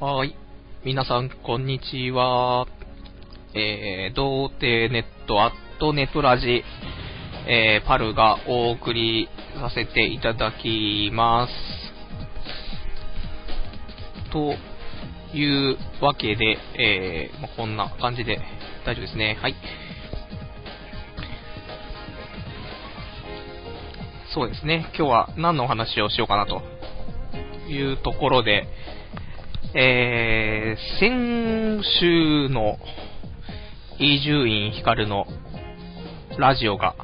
はい。皆さん、こんにちは。えー、童貞ネットアットネトラジ、えー、パルがお送りさせていただきます。というわけで、えー、まこんな感じで大丈夫ですね。はい。そうですね。今日は何のお話をしようかなというところで、えー、先週の伊集院光のラジオが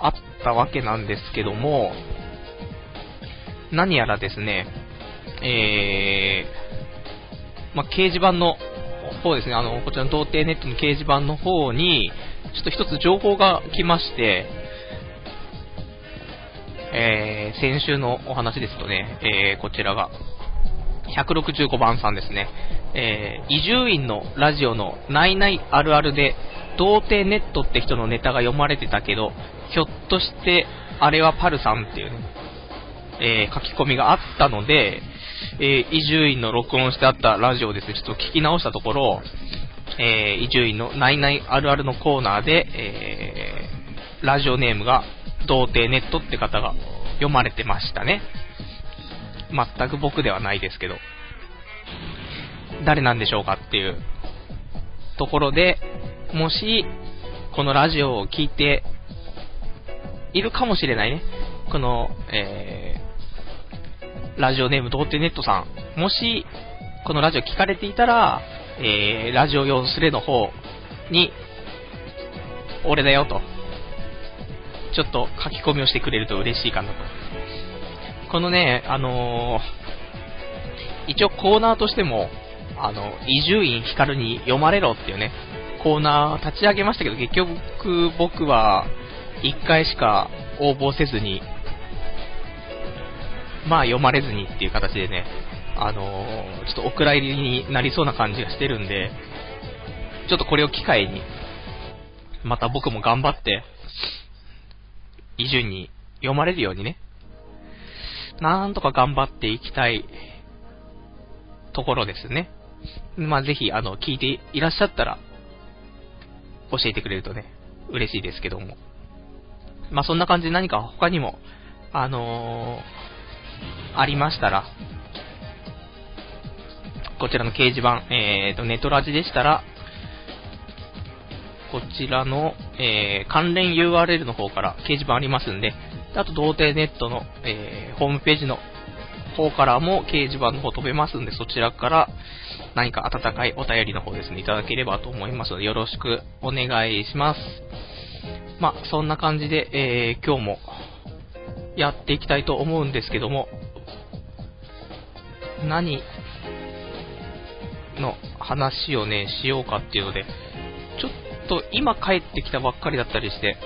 あったわけなんですけども、何やらですね、えー、まあ、掲示板の方ですね、あの、こちらの童貞ネットの掲示板の方に、ちょっと一つ情報が来まして、えー、先週のお話ですとね、えー、こちらが、165番さんですね。えー、伊集院のラジオのないないあるあるで、童貞ネットって人のネタが読まれてたけど、ひょっとして、あれはパルさんっていうね、えー、書き込みがあったので、え伊集院の録音してあったラジオですね、ちょっと聞き直したところ、えー伊集院のないないあるあるのコーナーで、えラジオネームが、童貞ネットって方が読まれてましたね。全く僕ではないですけど、誰なんでしょうかっていうところで、もし、このラジオを聞いているかもしれないね。この、えー、ラジオネーム童貞ネットさん、もし、このラジオ聞かれていたら、えー、ラジオ用スレの方に、俺だよと、ちょっと書き込みをしてくれると嬉しいかなとこのね、あのー、一応コーナーとしても、あの、伊集院光に読まれろっていうね、コーナー立ち上げましたけど、結局僕は1回しか応募せずに、まあ読まれずにっていう形でね、あのー、ちょっとお蔵入りになりそうな感じがしてるんで、ちょっとこれを機会に、また僕も頑張って、伊集院に読まれるようにね、なんとか頑張っていきたいところですね。まあ、ぜひ、あの、聞いていらっしゃったら、教えてくれるとね、嬉しいですけども。まあ、そんな感じで何か他にも、あのー、ありましたら、こちらの掲示板、えーと、ネトラジでしたら、こちらの、えー、関連 URL の方から掲示板ありますんで、あと、童貞ネットの、えー、ホームページの方からも掲示板の方飛べますんで、そちらから何か温かいお便りの方ですね、いただければと思いますので、よろしくお願いします。まあ、そんな感じで、えー、今日もやっていきたいと思うんですけども、何の話をね、しようかっていうので、ちょっと今帰ってきたばっかりだったりして、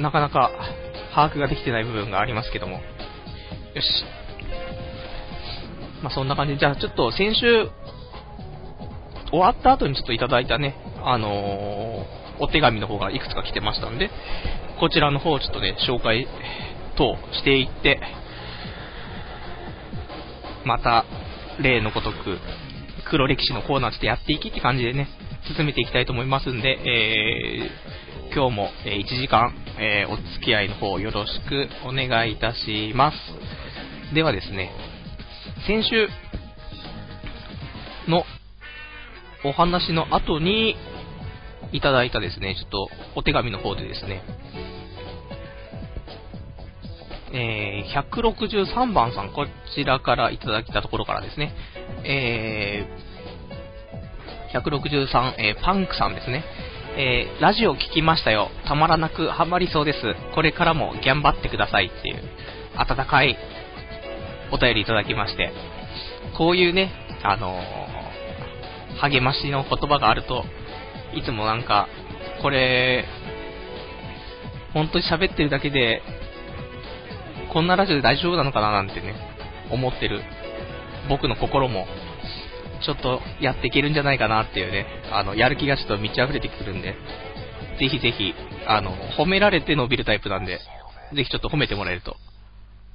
なかなか把握ができてない部分がありますけども。よし。まあ、そんな感じで、じゃあちょっと先週、終わった後にちょっといただいたね、あのー、お手紙の方がいくつか来てましたんで、こちらの方をちょっとね、紹介等していって、また、例のごとく、黒歴史のコーナーちょっとやっていきって感じでね、進めていきたいと思いますんで、えー、今日も1時間、えー、お付き合いの方よろしくお願いいたします。ではですね、先週のお話の後にいただいたですね、ちょっとお手紙の方でですね、えー、163番さん、こちらからいただいたところからですね、えー、163、えー、パンクさんですね。えー、ラジオ聞きましたよ。たまらなくハマりそうです。これからも頑張ってくださいっていう、温かいお便りいただきまして、こういうね、あのー、励ましの言葉があると、いつもなんか、これ、本当に喋ってるだけで、こんなラジオで大丈夫なのかななんてね、思ってる僕の心もちょっとやっていけるんじゃないかなっていうね、あの、やる気がちょっと満ち溢れてくるんで、ぜひぜひ、あの、褒められて伸びるタイプなんで、ぜひちょっと褒めてもらえると、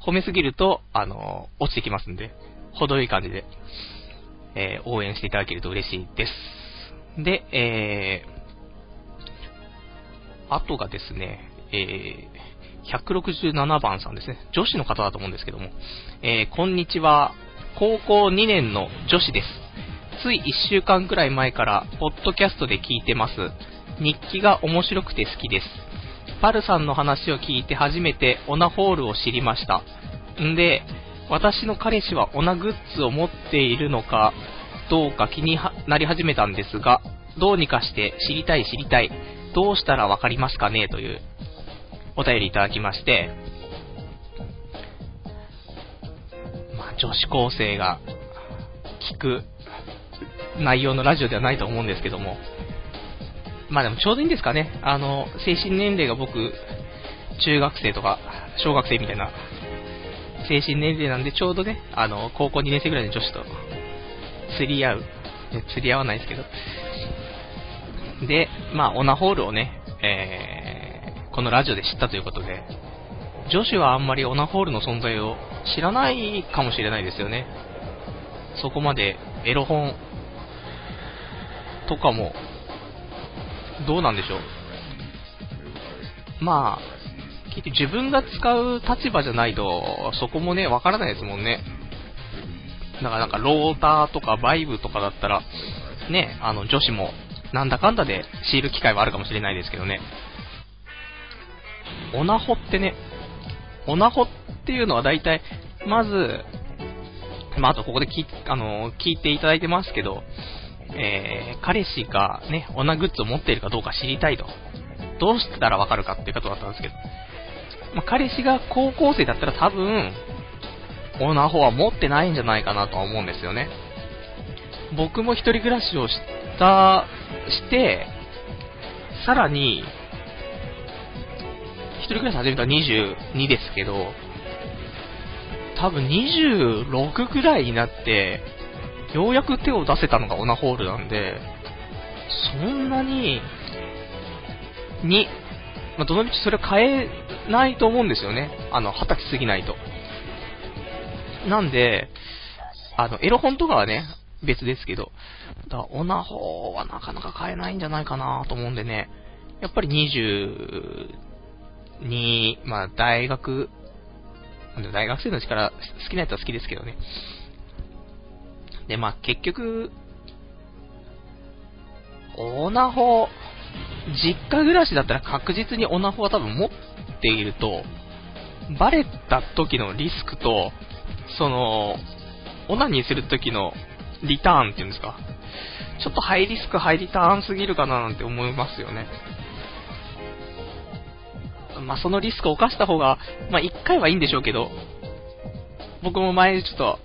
褒めすぎると、あの、落ちてきますんで、程よい感じで、えー、応援していただけると嬉しいです。で、えー、あとがですね、えー、167番さんですね。女子の方だと思うんですけども、えー、こんにちは。高校2年の女子です。つい1週間くらい前から、ポッドキャストで聞いてます。日記が面白くて好きです。パルさんの話を聞いて初めてオナホールを知りました。んで、私の彼氏はオナグッズを持っているのかどうか気になり始めたんですが、どうにかして知りたい知りたい。どうしたらわかりますかね？というお便りいただきまして、まあ、女子高生が聞く内容のラジオではないと思うんですけども、まあでもちょうどいいんですかね。あの、精神年齢が僕、中学生とか、小学生みたいな、精神年齢なんでちょうどね、あの、高校2年生ぐらいの女子と、釣り合う。釣り合わないですけど。で、まあ、オナホールをね、えー、このラジオで知ったということで、女子はあんまりオナホールの存在を知らないかもしれないですよね。そこまでエロ本とかもどうなんでしょう？まあ、結局自分が使う立場じゃないと、そこもね、わからないですもんね。だからなんか、ローターとかバイブとかだったら、ね、あの、女子も、なんだかんだでシール機会はあるかもしれないですけどね。オナホってね、オナホっていうのは大体、まず、まあ、あとここで聞あの聞いていただいてますけど、えー、彼氏がね、オナグッズを持っているかどうか知りたいと。どうしたらわかるかっていうことだったんですけど、まあ、彼氏が高校生だったら多分、オナホは持ってないんじゃないかなとは思うんですよね。僕も一人暮らしをした、して、さらに、一人暮らし始めたら22ですけど、多分26くらいになって、ようやく手を出せたのがオナホールなんで、そんなに、に、まあ、どのみちそれは変えないと思うんですよね。あの、二十歳過ぎないと。なんで、あの、エロ本とかはね、別ですけど、だオナホはなかなか買えないんじゃないかなと思うんでね、やっぱり22、まあ大学、大学生の力好きなやつは好きですけどね。で、まあ結局、オナホ、実家暮らしだったら確実にオナホは多分持っていると、バレた時のリスクと、その、オナニーする時のリターンっていうんですか。ちょっとハイリスク、ハイリターンすぎるかななんて思いますよね。まあ、そのリスクを犯した方が、まあ、一回はいいんでしょうけど、僕も前ちょっと、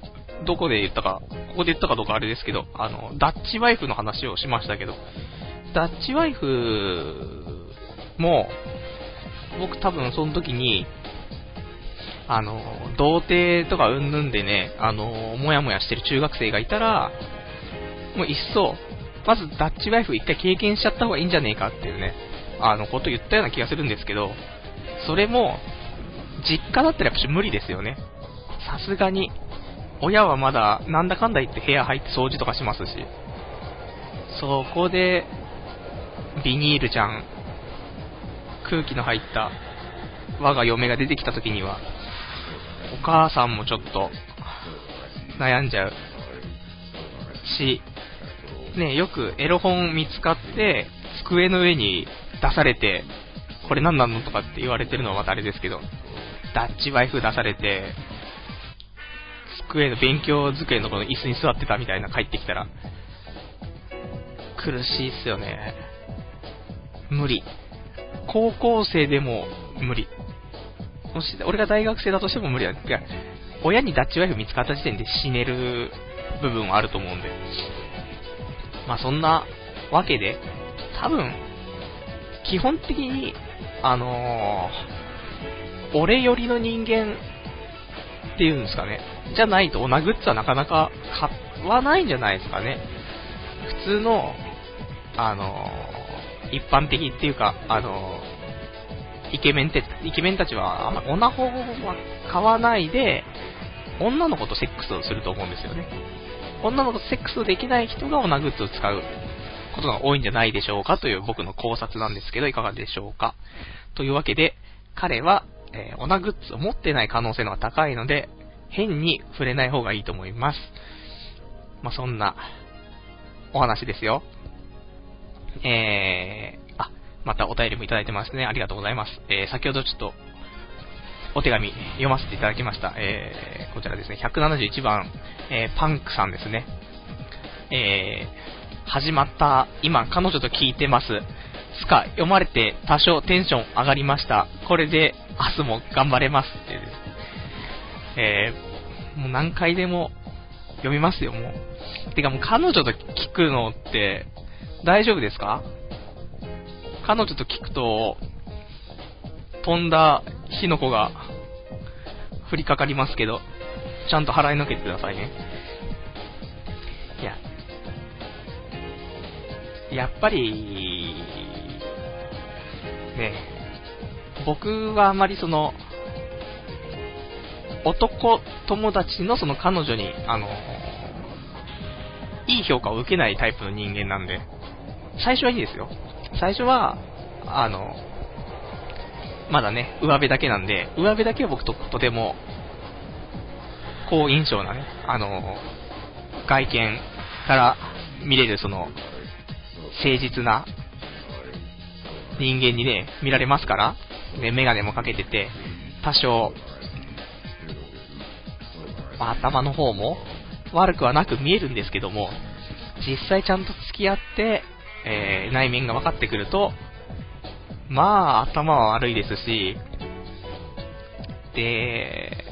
どこで言ったか、ここで言ったかどうかあれですけど、あの、ダッチワイフの話をしましたけど、ダッチワイフも、僕多分その時に、あの、童貞とかうんぬんでね、あの、もやもやしてる中学生がいたら、もういっそ、まずダッチワイフ一回経験しちゃった方がいいんじゃねえかっていうね、あの、こと言ったような気がするんですけど、それも、実家だったらやっぱ無理ですよね。さすがに、親はまだなんだかんだ言って部屋入って掃除とかしますし、そこで、ビニールちゃん、空気の入った我が嫁が出てきた時には、お母さんもちょっと悩んじゃうし、ね、よくエロ本見つかって、机の上に出されて、これ何なのとかって言われてるのはまたあれですけど、ダッチワイフ出されて、机の勉強机のこの椅子に座ってたみたいな帰ってきたら、苦しいっすよね。無理。高校生でも無理。もし、俺が大学生だとしても無理だ。いや、親にダッチワイフ見つかった時点で死ねる部分はあると思うんで。まあそんなわけで、多分、基本的に、あのー、俺寄りの人間っていうんですかね。じゃないとオナグッズはなかなか買わないんじゃないですかね。普通の、あのー、一般的っていうか、あのーイケメンって、イケメンたちは、あんまオナホは買わないで、女の子とセックスをすると思うんですよね。女の子とセックスできない人がオナグッズを使うことが多いんじゃないでしょうかという僕の考察なんですけど、いかがでしょうか。というわけで、彼は、えー、オナグッズを持ってない可能性のが高いので、変に触れない方がいいと思います。まあ、そんな、お話ですよ。えー、あ、またお便りもいただいてますね。ありがとうございます。えー、先ほどちょっと、お手紙読ませていただきました。えー、こちらですね、171番、えー、パンクさんですね。えー、始まった、今、彼女と聞いてます。つか、読まれて多少テンション上がりました。これで明日も頑張れますってです。えー、もう何回でも読みますよ、もう。てかもう彼女と聞くのって大丈夫ですか？彼女と聞くと、飛んだ火の粉が降りかかりますけど、ちゃんと払いのけてくださいね。やっぱり、ね、僕はあまりその、男友達のその彼女に、あの、いい評価を受けないタイプの人間なんで、最初はいいですよ。最初は、あの、まだね、上辺だけなんで、上辺だけは僕ととても、好印象なね、あの、外見から見れるその、誠実な人間にね、見られますから、ね、メガネもかけてて、多少、まあ、頭の方も悪くはなく見えるんですけども、実際ちゃんと付き合って、えー、内面が分かってくると、まあ、頭は悪いですし、で、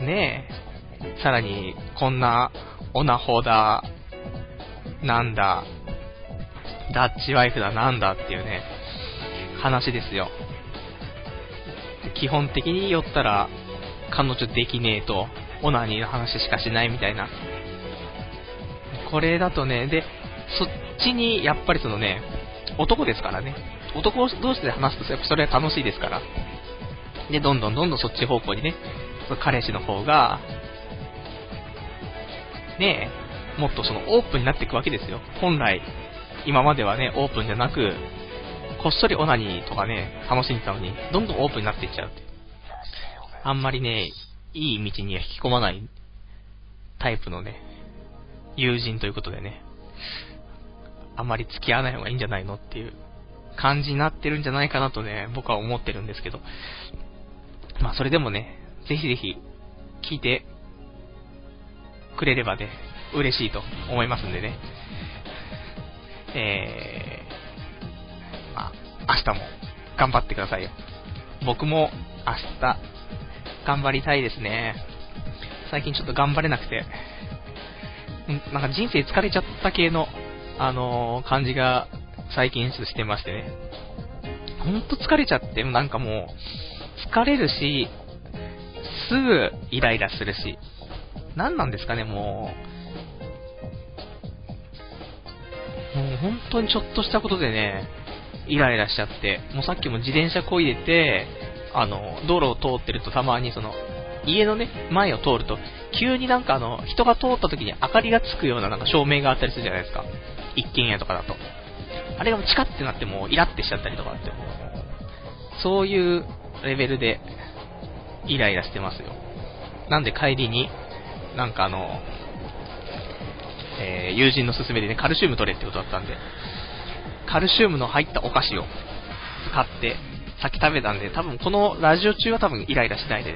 ねえ、さらに、こんな、オナホだ、なんだ、ダッチワイフだ、なんだっていうね、話ですよ。基本的に酔ったら、彼女できねえと、オナニーの話しかしないみたいな。これだとね、で、そっちに、やっぱりそのね、男ですからね。男同士で話すと、やっぱそれは楽しいですから。で、どんどんどんどんそっち方向にね、彼氏の方が、ねえ、もっとそのオープンになっていくわけですよ。本来、今まではね、オープンじゃなく、こっそりオナニーとかね、楽しんでたのに、どんどんオープンになっていっちゃうって。あんまりね、いい道には引き込まないタイプのね、友人ということでね、あんまり付き合わない方がいいんじゃないのっていう感じになってるんじゃないかなとね、僕は思ってるんですけど。まあそれでもね、ぜひぜひ聞いてくれればね、嬉しいと思いますんでね。えー、まあ、明日も頑張ってくださいよ。僕も明日頑張りたいですね。最近ちょっと頑張れなくて、なんか人生疲れちゃった系の、あのー、感じが最近してましてね。ほんと疲れちゃって、なんかもう、疲れるし、すぐイライラするし、何なんですかね、もう。もう本当にちょっとしたことでね、イライラしちゃって、もうさっきも自転車こいでて、あの、道路を通ってるとたまにその、家のね、前を通ると、急になんかあの、人が通った時に明かりがつくようななんか照明があったりするじゃないですか。一軒家とかだと。あれがチカってなってもイラってしちゃったりとかって、そういうレベルでイライラしてますよ。なんで帰りに、なんかあの、えー、友人の勧めでね、カルシウム取れってことだったんで、カルシウムの入ったお菓子を使って、さっき食べたんで、多分このラジオ中は多分イライラしないで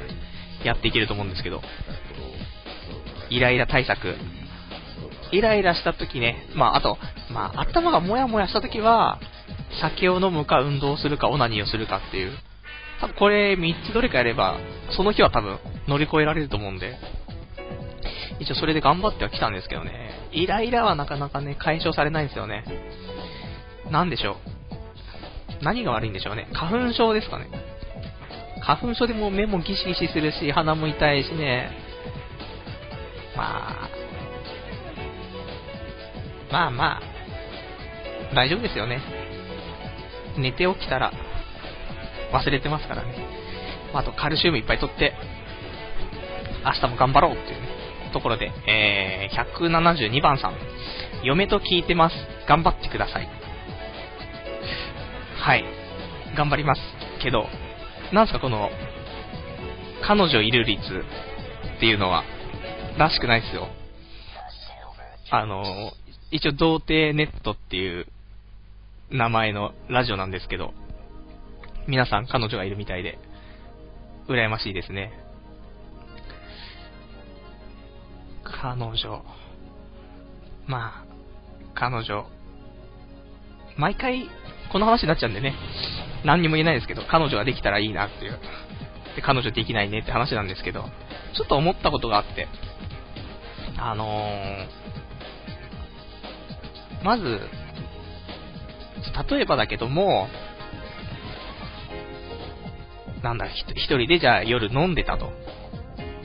やっていけると思うんですけど、イライラ対策。イライラした時ね、まああと、まあ頭がモヤモヤした時は、酒を飲むか運動するかオナニーをするかっていう。多分これ3つどれかやれば、その日は多分乗り越えられると思うんで、一応それで頑張ってはきたんですけどね、イライラはなかなかね、解消されないんですよね。なんでしょう。何が悪いんでしょうね。花粉症ですかね。花粉症でも目もギシギシするし、鼻も痛いしね。まあ、まあまあ、大丈夫ですよね。寝て起きたら、忘れてますからね。あと、カルシウムいっぱい取って、明日も頑張ろうっていうね、ところで、えー、172番さん。嫁と聞いてます。頑張ってください。はい。頑張ります。けど、なんすかこの、彼女いる率っていうのは、らしくないですよ。あの、一応童貞ネットっていう名前のラジオなんですけど、皆さん彼女がいるみたいで、羨ましいですね。彼女。まあ、彼女。毎回、この話になっちゃうんでね、何にも言えないですけど、彼女ができたらいいなっていう。で、彼女できないねって話なんですけど、ちょっと思ったことがあって、あのー、まず、例えばだけども、なんだ、一人でじゃあ夜飲んでたと。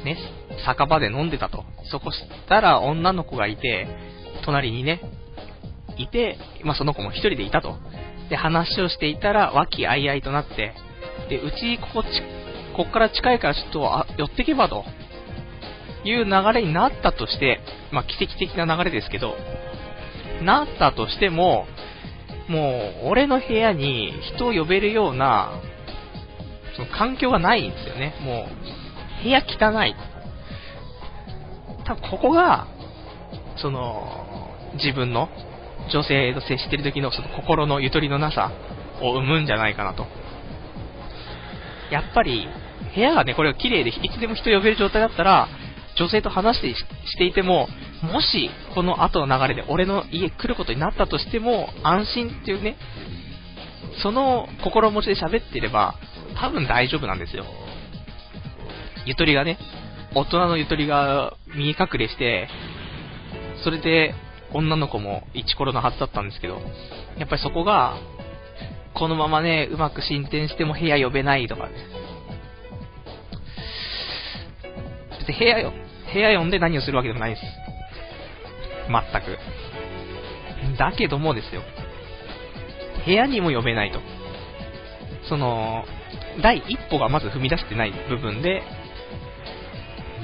ね、酒場で飲んでたと。そこしたら女の子がいて、隣にね、いて、まあ、その子も一人でいたと。で、話をしていたら、和気あいあいとなって、で、うち、ここち、こっから近いからちょっと、あ、寄ってけばと、いう流れになったとして、まあ、奇跡的な流れですけど、なったとしても、もう、俺の部屋に人を呼べるような、その環境がないんですよね。もう、部屋汚い。多分ここが、その、自分の女性と接してる時のその心のゆとりのなさを生むんじゃないかなと。やっぱり、部屋がね、これが綺麗でいつでも人呼べる状態だったら、女性と話してしていても、もし、この後の流れで俺の家来ることになったとしても、安心っていうね、その心持ちで喋っていれば、多分大丈夫なんですよ。ゆとりがね、大人のゆとりが見え隠れして、それで女の子もイチコロのはずだったんですけど、やっぱりそこが、このままね、うまく進展しても部屋呼べないとかね。別に部屋よ、部屋呼んで何をするわけでもないです。全く。だけどもですよ。部屋にも呼べないと。その、第一歩がまず踏み出してない部分で、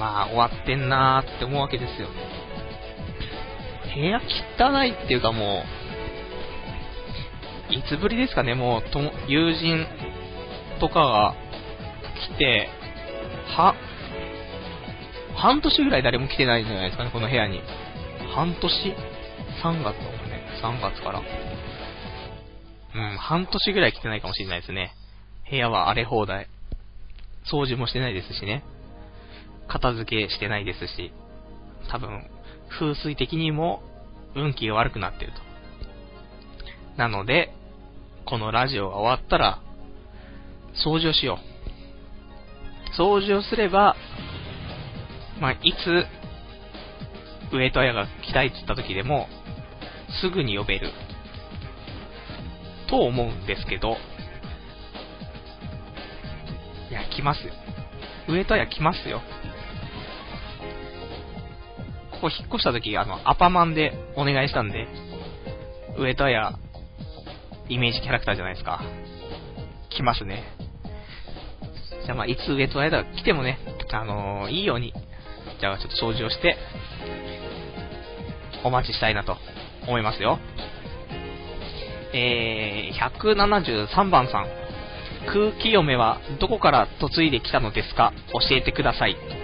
まあ終わってんなーって思うわけですよ。部屋汚いっていうかもう、いつぶりですかね、もう、と友人とかが来て、は、半年ぐらい誰も来てないんじゃないですかね、この部屋に。半年 ?3 月だもね、3月から。うん、半年ぐらい来てないかもしれないですね。部屋は荒れ放題。掃除もしてないですしね。片付けしてないですし。多分、風水的にも運気が悪くなってると。なので、このラジオが終わったら、掃除をしよう。掃除をすれば、まあ、いつ、上戸彩が来たいって言った時でも、すぐに呼べる。と思うんですけど、いや、来ますよ。上戸彩来ますよ。こ引っ越した時、あの、アパマンでお願いしたんで、上戸彩、イメージキャラクターじゃないですか。来ますね。じゃあまあ、いつ上戸彩だ来てもね、あのー、いいように、じゃあちょっと掃除をして、お待ちしたいなと思いますよ。えー、173番さん。空気嫁はどこから嫁いできたのですか？教えてください。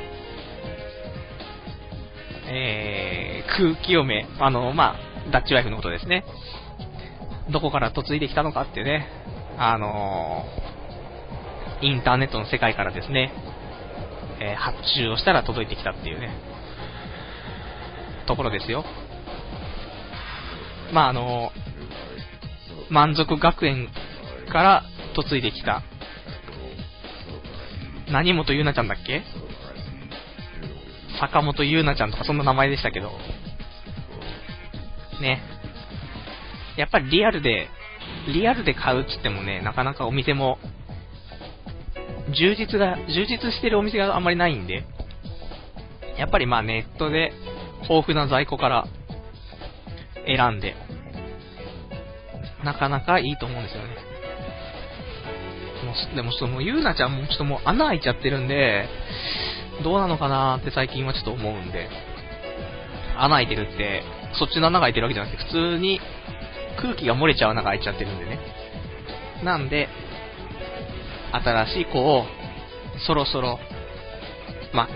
えー、空気読め、あの、まあ、ダッチワイフのことですね。どこから嫁いできたのかってね、あのー、インターネットの世界からですね、えー、発注をしたら届いてきたっていうね、ところですよ。まあ、あのー、満足学園から嫁いできた、何本ゆなちゃんだっけ？坂本優奈ちゃんとかそんな名前でしたけど、ね。やっぱりリアルで、リアルで買うっつってもね、なかなかお店も、充実が、充実してるお店があんまりないんで、やっぱりまあネットで豊富な在庫から選んで、なかなかいいと思うんですよね。もう、でもちょっともう、ゆうなちゃんもちょっともう穴開いちゃってるんで、どうなのかなって最近はちょっと思うんで、穴開いてるって、そっちの穴が開いてるわけじゃなくて、普通に空気が漏れちゃう穴が開いちゃってるんでね。なんで、新しい子を、そろそろ、ま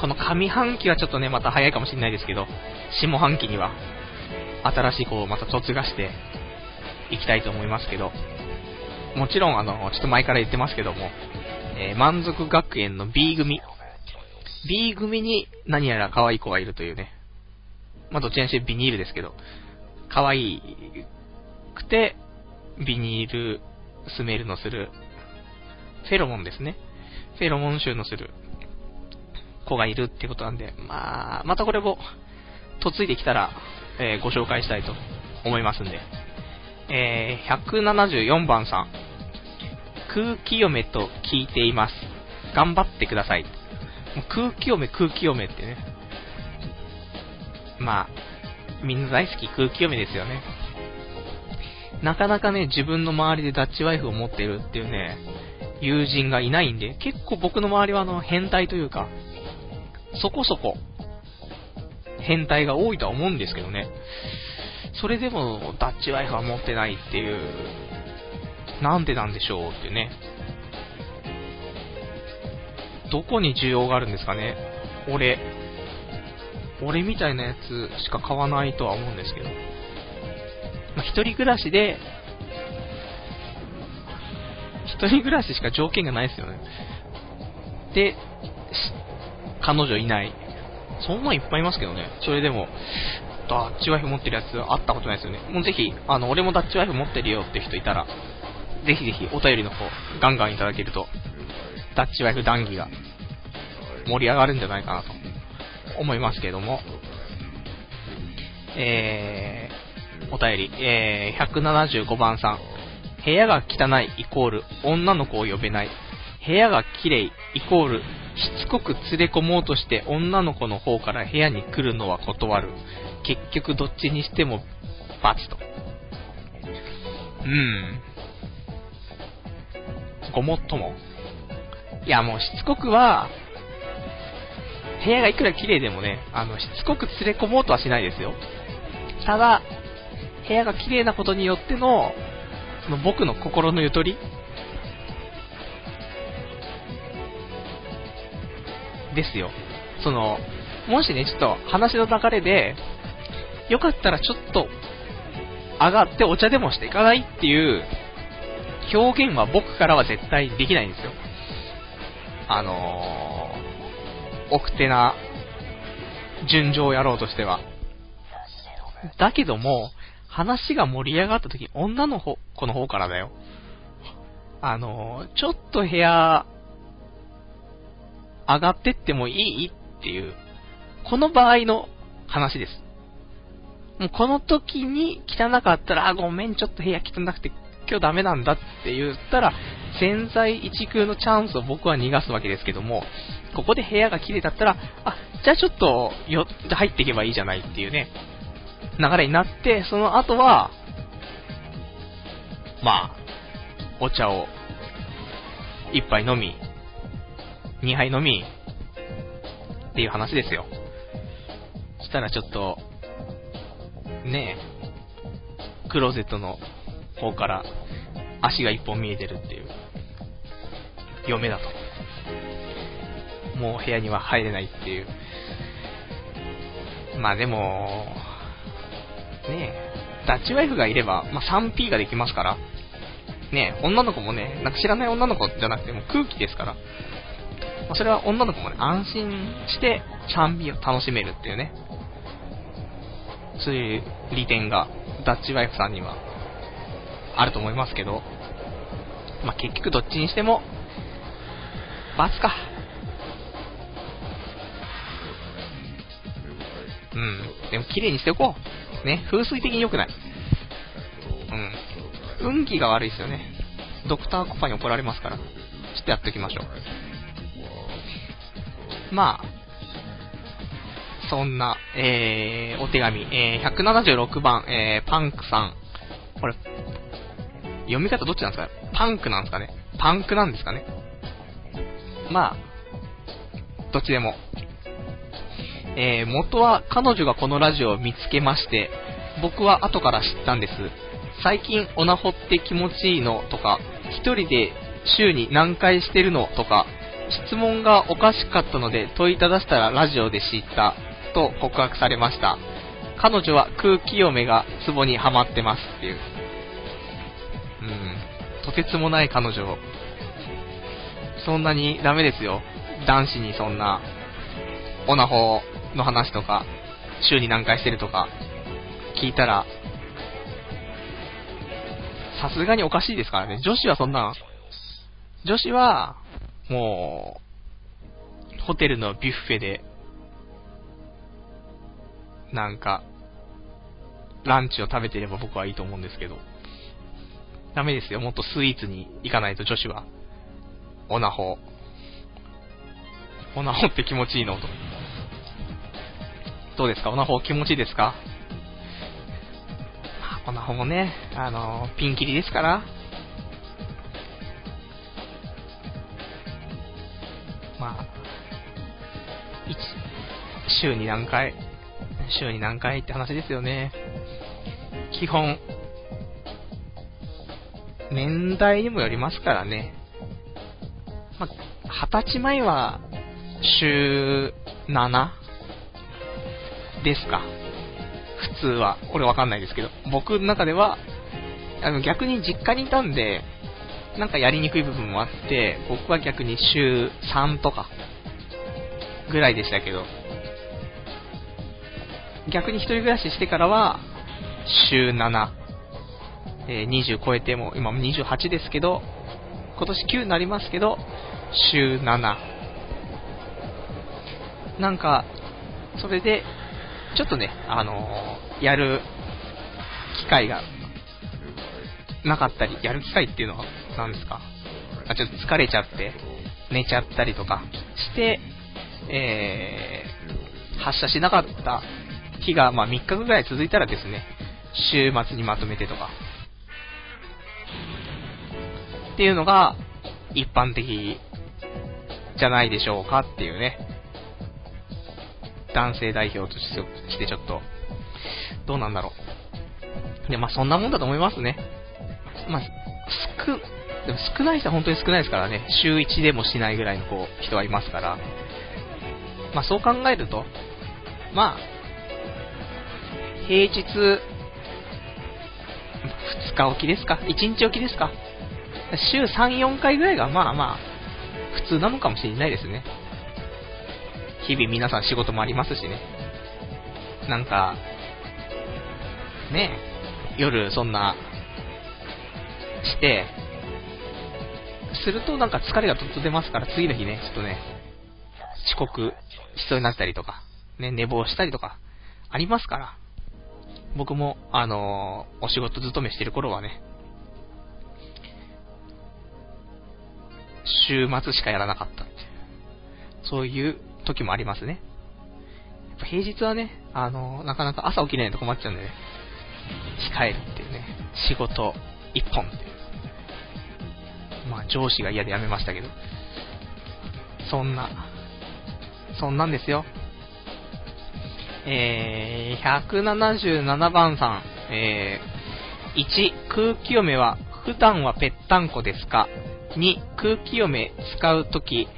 この上半期はちょっとね、また早いかもしれないですけど、下半期には、新しい子をまた嫁がしていきたいと思いますけど、もちろん、あの、ちょっと前から言ってますけども、えー、満足学園の B 組、B 組に何やら可愛い子がいるというね、まあ、どちらにしてビニールですけど、可愛くて、ビニールスメルのする、フェロモンですね。フェロモン臭のする子がいるってことなんで、まあ、またこれも、嫁いできたら、えー、ご紹介したいと思いますんで。えー、174番さん。空気読めと聞いています。頑張ってください。空気読め、空気読めってね。まあ、みんな大好き空気読めですよね。なかなかね、自分の周りでダッチワイフを持ってるっていうね、友人がいないんで、結構僕の周りはあの、変態というか、そこそこ、変態が多いとは思うんですけどね。それでも、ダッチワイフは持ってないっていう、なんでなんでしょうっていうね。どこに需要があるんですかね？俺、俺みたいなやつしか買わないとは思うんですけど。まあ、一人暮らしで、一人暮らししか条件がないですよね。で、彼女いない。そんなんいっぱいいますけどね。それでも、ダッチワイフ持ってるやつ会ったことないですよね。もうぜひ、あの、俺もダッチワイフ持ってるよって人いたら、ぜひぜひお便りの方、ガンガンいただけると、ダッチワイフ談義が盛り上がるんじゃないかなと思いますけども、えー、お便り、えー、175番さん、部屋が汚いイコール女の子を呼べない。部屋が綺麗イコールしつこく連れ込もうとして女の子の方から部屋に来るのは断る。結局どっちにしても罰と。うん。ごもっとも。いやもうしつこくは、部屋がいくら綺麗でもね、あの、しつこく連れ込もうとはしないですよ。ただ、部屋が綺麗なことによっての、その僕の心のゆとりですよ。その、もしね、ちょっと話の流れで、よかったらちょっと上がってお茶でもしていかないっていう表現は僕からは絶対できないんですよ。あのー、奥手な順序をやろうとしては。だけども、話が盛り上がった時、女の子の方からだよ。あのー、ちょっと部屋上がってってもいいっていう、この場合の話です。もうこの時に汚かったら、あ、ごめん、ちょっと部屋汚くて今日ダメなんだって言ったら、潜在一空のチャンスを僕は逃がすわけですけども、ここで部屋が綺麗だったら、あ、じゃあちょっと、よって入っていけばいいじゃないっていうね、流れになって、その後は、まあ、お茶を一杯飲み、2杯飲み、っていう話ですよ。したらちょっと、ねえ、クローゼットの方から足が一本見えてるっていう、嫁だと。もう部屋には入れないっていう。まあでも、ねえ、ダッチワイフがいれば、まあ 3P ができますから、ねえ、女の子もね、なんか知らない女の子じゃなくても空気ですから、まあ、それは女の子もね、安心してチャンビを楽しめるっていうね、そういう利点がダッチワイフさんにはあると思いますけど、まあ、結局どっちにしても、罰か。うん。でも綺麗にしておこう。ね。風水的に良くない。うん。運気が悪いですよね。ドクターコパに怒られますから。ちょっとやっておきましょう。まあ、そんな、えー、お手紙、えー、176番、えー、パンクさん。これ、読み方どっちなんですかパンクなんですかね？パンクなんですかね？まあ、どっちでも。えー、元は彼女がこのラジオを見つけまして、僕は後から知ったんです。最近オナホって気持ちいいのとか、一人で週に何回してるのとか、質問がおかしかったので問いただしたらラジオで知ったと告白されました。彼女は空気読めがツボにはまってますっていう。うん。とてつもない彼女。そんなにダメですよ。男子にそんな、オナホの話とか、週に何回してるとか、聞いたら、さすがにおかしいですからね。女子はそんな、女子は、もう、ホテルのビュッフェで、なんか、ランチを食べてれば僕はいいと思うんですけど。ダメですよ。もっとスイーツに行かないと女子は。オナホ。オナホって気持ちいいの？と。どうですか？オナホ気持ちいいですか？オナホもね、あのー、ピンキリですから。まあ、1、週に何回、週に何回って話ですよね。基本、年代にもよりますからね。まあ、20歳前は、週7ですか。普通は。俺わかんないですけど。僕の中では、あの逆に実家にいたんで、なんかやりにくい部分もあって、僕は逆に週3とか、ぐらいでしたけど、逆に一人暮らししてからは、週7、えー、20超えても、今も28ですけど、今年9になりますけど、週7。なんか、それで、ちょっとね、あのー、やる機会がなかったり、やる機会っていうのは何ですか？あちょっと疲れちゃって、寝ちゃったりとかして、えー、発射しなかった日が、まあ、3日ぐらい続いたらですね、週末にまとめてとか、っていうのが一般的じゃないでしょうかっていうね、男性代表としてちょっと、どうなんだろう。で、まあそんなもんだと思いますね。まあ、少、でも少ない人は本当に少ないですからね、週1でもしないぐらいのこう人はいますから、まあそう考えると、まあ、平日、2日おきですか ?1 日おきですか？週3、4回ぐらいがまあまあ、普通なのかもしれないですね。日々皆さん仕事もありますしね。なんか、ね夜そんな、して、するとなんか疲れがとっと出ますから、次の日ね、ちょっとね、遅刻しそうになったりとか、ね、寝坊したりとか、ありますから。僕も、あのー、お仕事勤めしてる頃はね、週末しかやらなかったっていう、そういう時もありますね。やっぱ平日はね、あの、なかなか朝起きないと困っちゃうんでね、控えるっていうね、仕事一本っていう。まあ上司が嫌で辞めましたけど、そんな、そんなんですよ。えー、177番さん、えー、1、空気読めは普段はぺったんこですか？?2、空気読め使うとき、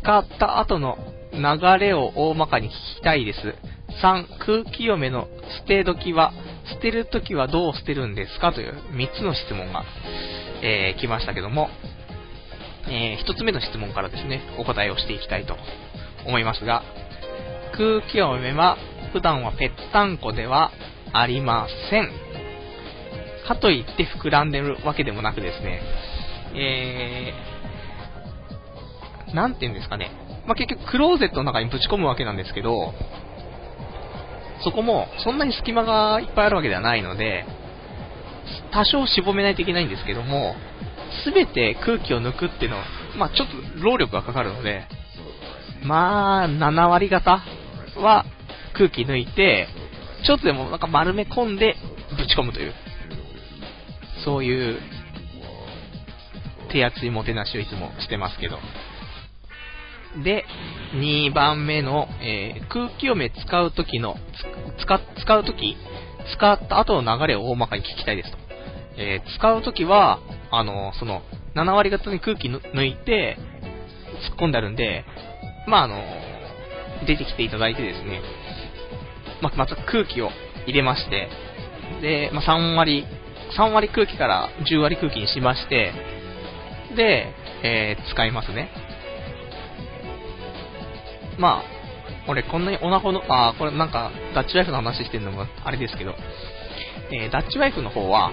使った後の流れを大まかに聞きたいです。3、空気読めの捨て時は、捨てるときはどう捨てるんですか？という3つの質問が、えー、来ましたけども、えー、1つ目の質問からですね、お答えをしていきたいと思いますが、空気読めは普段はぺったんこではありません。かといって膨らんでるわけでもなくですね、えー、なんて言うんですかね。まあ、結局クローゼットの中にぶち込むわけなんですけど、そこもそんなに隙間がいっぱいあるわけではないので、多少絞めないといけないんですけども、すべて空気を抜くっていうのは、まあ、ちょっと労力がかかるので、まあ、7割方は空気抜いて、ちょっとでもなんか丸め込んでぶち込むという、そういう手厚いもてなしをいつもしてますけど。で、2番目の、えー、空気読め使うときの、使、使うとき、使った後の流れを大まかに聞きたいですと。えー、使うときは、あの、その、7割方に空気抜いて、突っ込んであるんで、まあ、あの、出てきていただいてですね、ままず空気を入れまして、で、まあ、3割、3割空気から10割空気にしまして、で、えー、使いますね。まあ、俺こんなにオナホの、あ、これなんか、ダッチワイフの話してるのもあれですけど、えー、ダッチワイフの方は、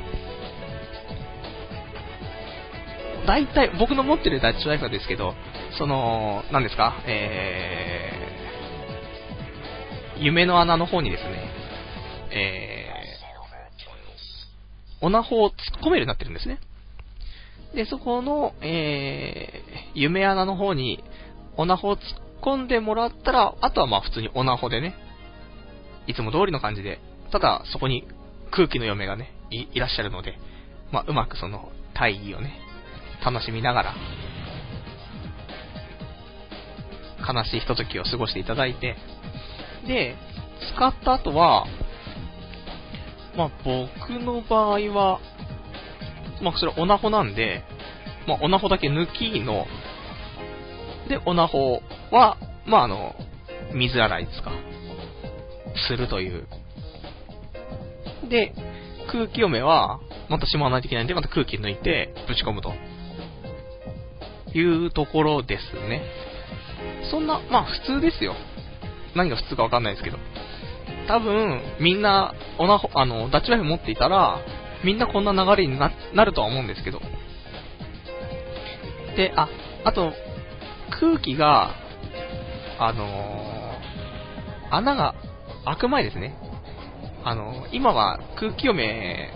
大体、僕の持ってるダッチワイフですけど、その、何ですか、えー、夢の穴の方にですね、えー、オナホを突っ込めるようになってるんですね。で、そこの、えー、夢穴の方に、オナホを突っ込んでもらったら、あとはまあ普通にオナホでね、いつも通りの感じで、ただそこに空気の嫁がね、いいらっしゃるので、まあうまくその大義をね、楽しみながら、悲しいひとときを過ごしていただいて、で、使った後は、まあ、僕の場合は、まあ、それオナホなんで、まあ、オナホだけ抜きの、で、オナホは、まあ、あの、水洗いですか。するという。で、空気読めは、またしまわないといけないんで、また空気抜いて、ぶち込むと。いうところですね。そんな、まあ普通ですよ。何が普通かわかんないですけど。多分、みんな、オナホ、あの、ダッチワイフ持っていたら、みんなこんな流れにななるとは思うんですけど。で、あ、あと、空気が、あのー、穴が開く前ですね。あのー、今は空気読め、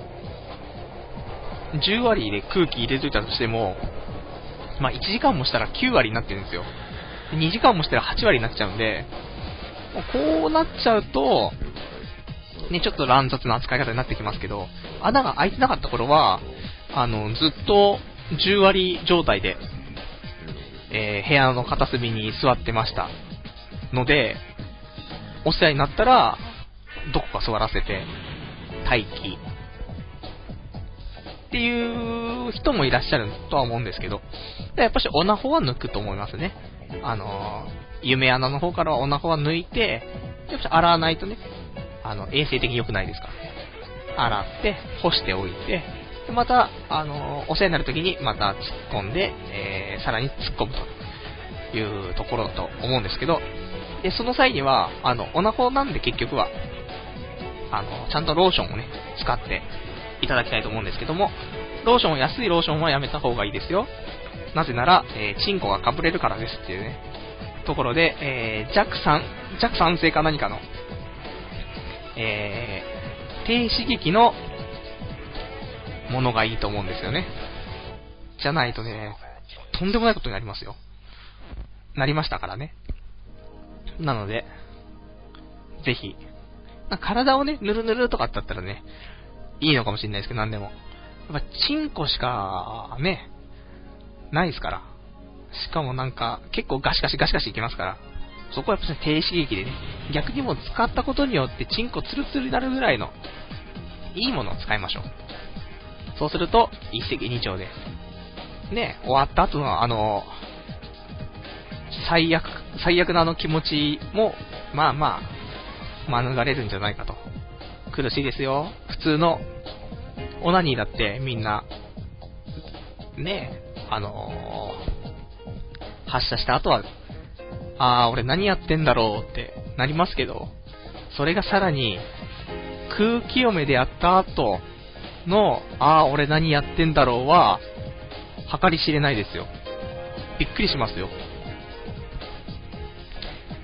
10割で空気入れといたとしても、まあ、1時間もしたら9割になってるんですよ。2時間もしたら8割になっちゃうんで、こうなっちゃうと、ね、ちょっと乱雑な扱い方になってきますけど、穴が開いてなかった頃は、あの、ずっと10割状態で、えー、部屋の片隅に座ってました。ので、お世話になったら、どこか座らせて、待機。っていう人もいらっしゃるとは思うんですけど、やっぱしオナホは抜くと思いますね。あのー、夢穴の方からはオナホは抜いて、やっぱ洗わないとね、あの、衛生的に良くないですか？ら。洗って、干しておいて、でまた、あの、お世話になるときにまた突っ込んで、えー、さらに突っ込むというところだと思うんですけど、で、その際には、あの、オナホなんで結局は、あの、ちゃんとローションをね、使っていただきたいと思うんですけども、ローション、安いローションはやめた方がいいですよ。なぜなら、えー、チンコがかぶれるからですっていうね、ところで、えー、弱酸、弱酸性か何かの、えー、低刺激のものがいいと思うんですよね。じゃないとね、とんでもないことになりますよ。なりましたからね。なので、ぜひ、体をね、ぬるぬるとかだったらね、いいのかもしれないですけど、なんでも。やっぱ、チンコしか、ね、ないですから。しかもなんか、結構ガシガシガシガシいきますから。そこはやっぱり低刺激でね、逆にも使ったことによってチンコツルツルになるぐらいの、いいものを使いましょう。そうすると、一石二鳥で。ね、終わった後のあの、最悪、最悪なあの気持ちも、まあまあ、免れるんじゃないかと。苦しいですよ。普通の、オナニーだってみんな、ねあの、発射した後は、あー、俺何やってんだろうってなりますけど、それがさらに、空気読めでやった後の、あー、俺何やってんだろうは、計り知れないですよ。びっくりしますよ。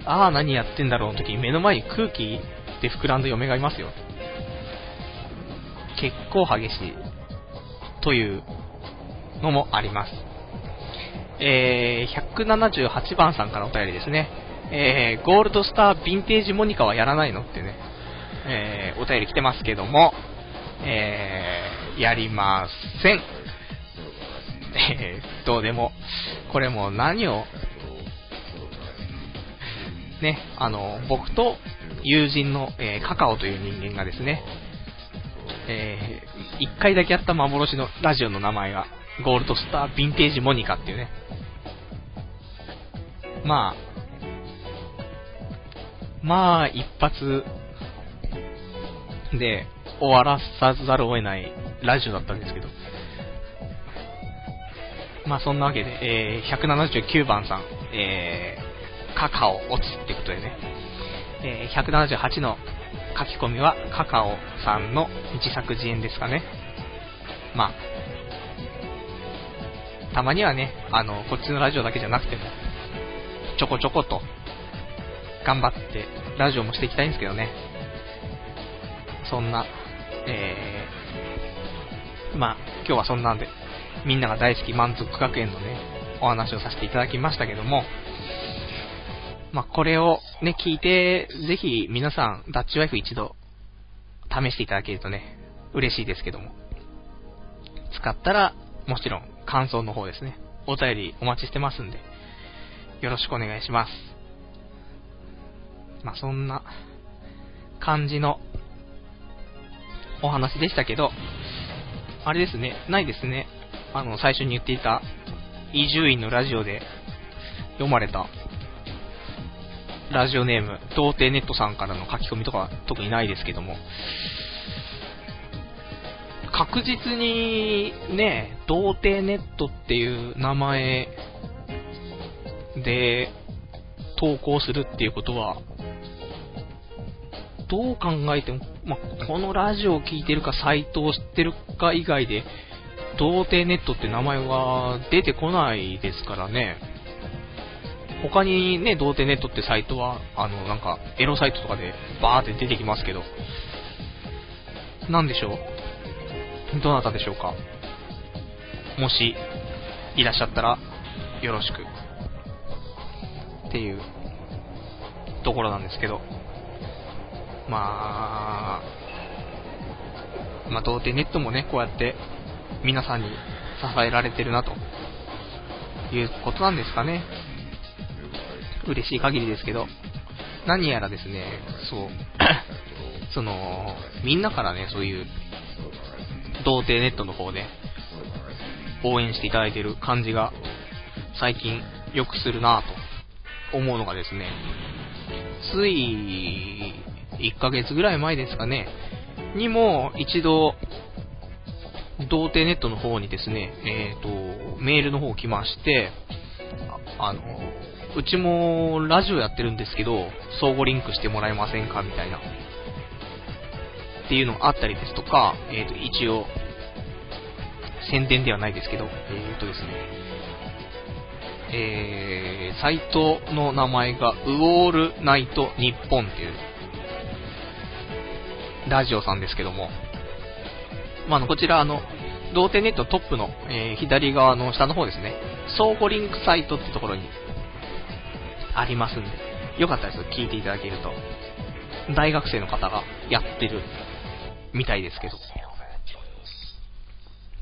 あー、何やってんだろうの時に目の前に空気で膨らんだ嫁がいますよ。結構激しい。というのもあります。えー、178番さんからお便りですね。えー、ゴールドスターヴィンテージモニカはやらないのってね、えー、お便り来てますけども、えー、やりません。え、どうでも、これも何を、ね、あの、僕と友人の、えー、カカオという人間がですね、えー、一回だけやった幻のラジオの名前が、ゴールドスターヴィンテージモニカっていうね。まあ、まあ、一発で終わらさざるを得ないラジオだったんですけど。まあそんなわけで、えー、179番さん、えー、カカオ落ちってことでね、えー、178の書き込みはカカオさんの自作自演ですかね。まあ、たまにはね、あの、こっちのラジオだけじゃなくても、ちょこちょこと頑張ってラジオもしていきたいんですけどね。そんな、えー、まあ、今日はそんなんで、みんなが大好き満足学園のね、お話をさせていただきましたけども、まあ、これをね、聞いて、ぜひ皆さん、ダッチワイフ一度、試していただけるとね、嬉しいですけども。使ったら、もちろん、感想の方ですね、お便りお待ちしてますんで、よろしくお願いします。まあ、そんな感じのお話でしたけど、あれですね、ないですね。あの、最初に言っていた、伊集院のラジオで読まれた、ラジオネーム、童貞ネットさんからの書き込みとか特にないですけども、確実にね、童貞ネットっていう名前で投稿するっていうことは、どう考えても、まこのラジオを聴いてるか、サイトを知ってるか以外で、童貞ネットって名前は出てこないですからね。他にね、童貞ネットってサイトは、あの、なんか、エロサイトとかでバーって出てきますけど、なんでしょう？どなたでしょうか？もし、いらっしゃったら、よろしく。っていう、ところなんですけど。まあ、まあ、童貞ネットもね、こうやって皆さんに支えられてるなということなんですかね。嬉しい限りですけど、何やらですね、そう、その、みんなからね、そういう、童貞ネットの方で、応援していただいてる感じが、最近よくするなぁと思うのがですね、つい1ヶ月ぐらい前ですかね、にも一度、童貞ネットの方にですね、えっ、ー、と、メールの方来まして、あの、うちもラジオやってるんですけど、相互リンクしてもらえませんかみたいな。っていうのがあったりですとか、えっ、ー、と、一応、宣伝ではないですけど、えっ、ー、とですね、えー、サイトの名前が、ウォールナイトニッポンっていうラジオさんですけども、まあ、の、こちら、あの、童貞ネットトップの、えー、左側の下の方ですね、相互リンクサイトってところにありますんで、よかったら聞いていただけると、大学生の方がやってるみたいですけど、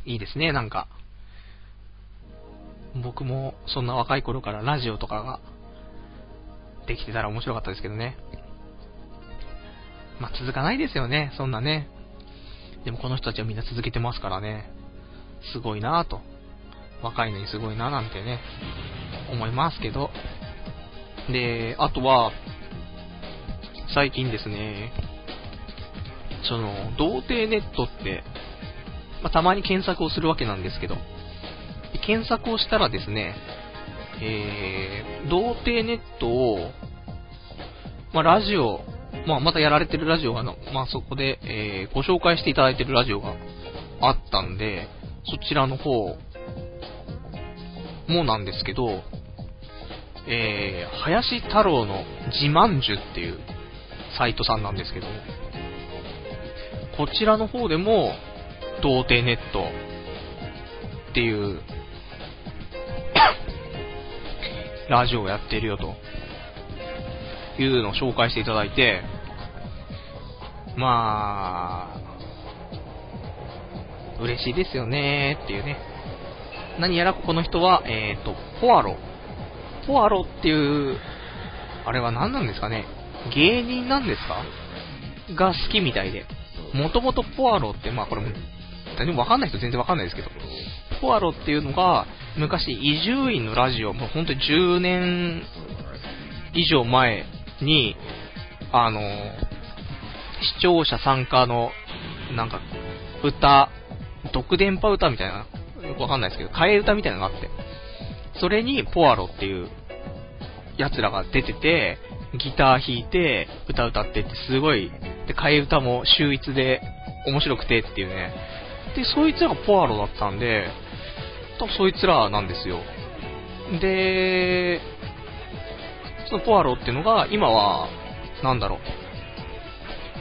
いいですね、なんか。僕もそんな若い頃からラジオとかができてたら面白かったですけどね。まあ、続かないですよね、そんなね。でもこの人たちはみんな続けてますからね。すごいなぁと。若いのにすごいななんてね、思いますけど。で、あとは、最近ですね、その、童貞ネットって、まあ、たまに検索をするわけなんですけど、検索をしたらですね、えー、童貞ネットを、まあ、ラジオまあ、またやられてるラジオが、まあ、そこで、えー、ご紹介していただいてるラジオがあったんで、そちらの方もなんですけど、えー、林太郎の自慢樹っていうサイトさんなんですけど、こちらの方でも、童貞ネットっていう ラジオをやってるよと。いうのを紹介していただいて、まあ、嬉しいですよねーっていうね。何やらここの人は、えっ、と、ポアロ。ポアロっていう、あれは何なんですかね芸人なんですか？が好きみたいで。もともとポアロって、まあこれも、何もわかんない人全然わかんないですけど、ポアロっていうのが、昔、伊集院のラジオ、もう本当に10年以上前に、あの、視聴者参加の、なんか、歌、独電波歌みたいな、よくわかんないですけど、替え歌みたいなのがあって、それにポアロっていう奴らが出てて、ギター弾いて、歌歌ってってすごい、で、替え歌も秀逸で面白くてっていうね。で、そいつらがポアロだったんで、多分そいつらなんですよ。で、そのポアロっていうのが、今は、なんだろう。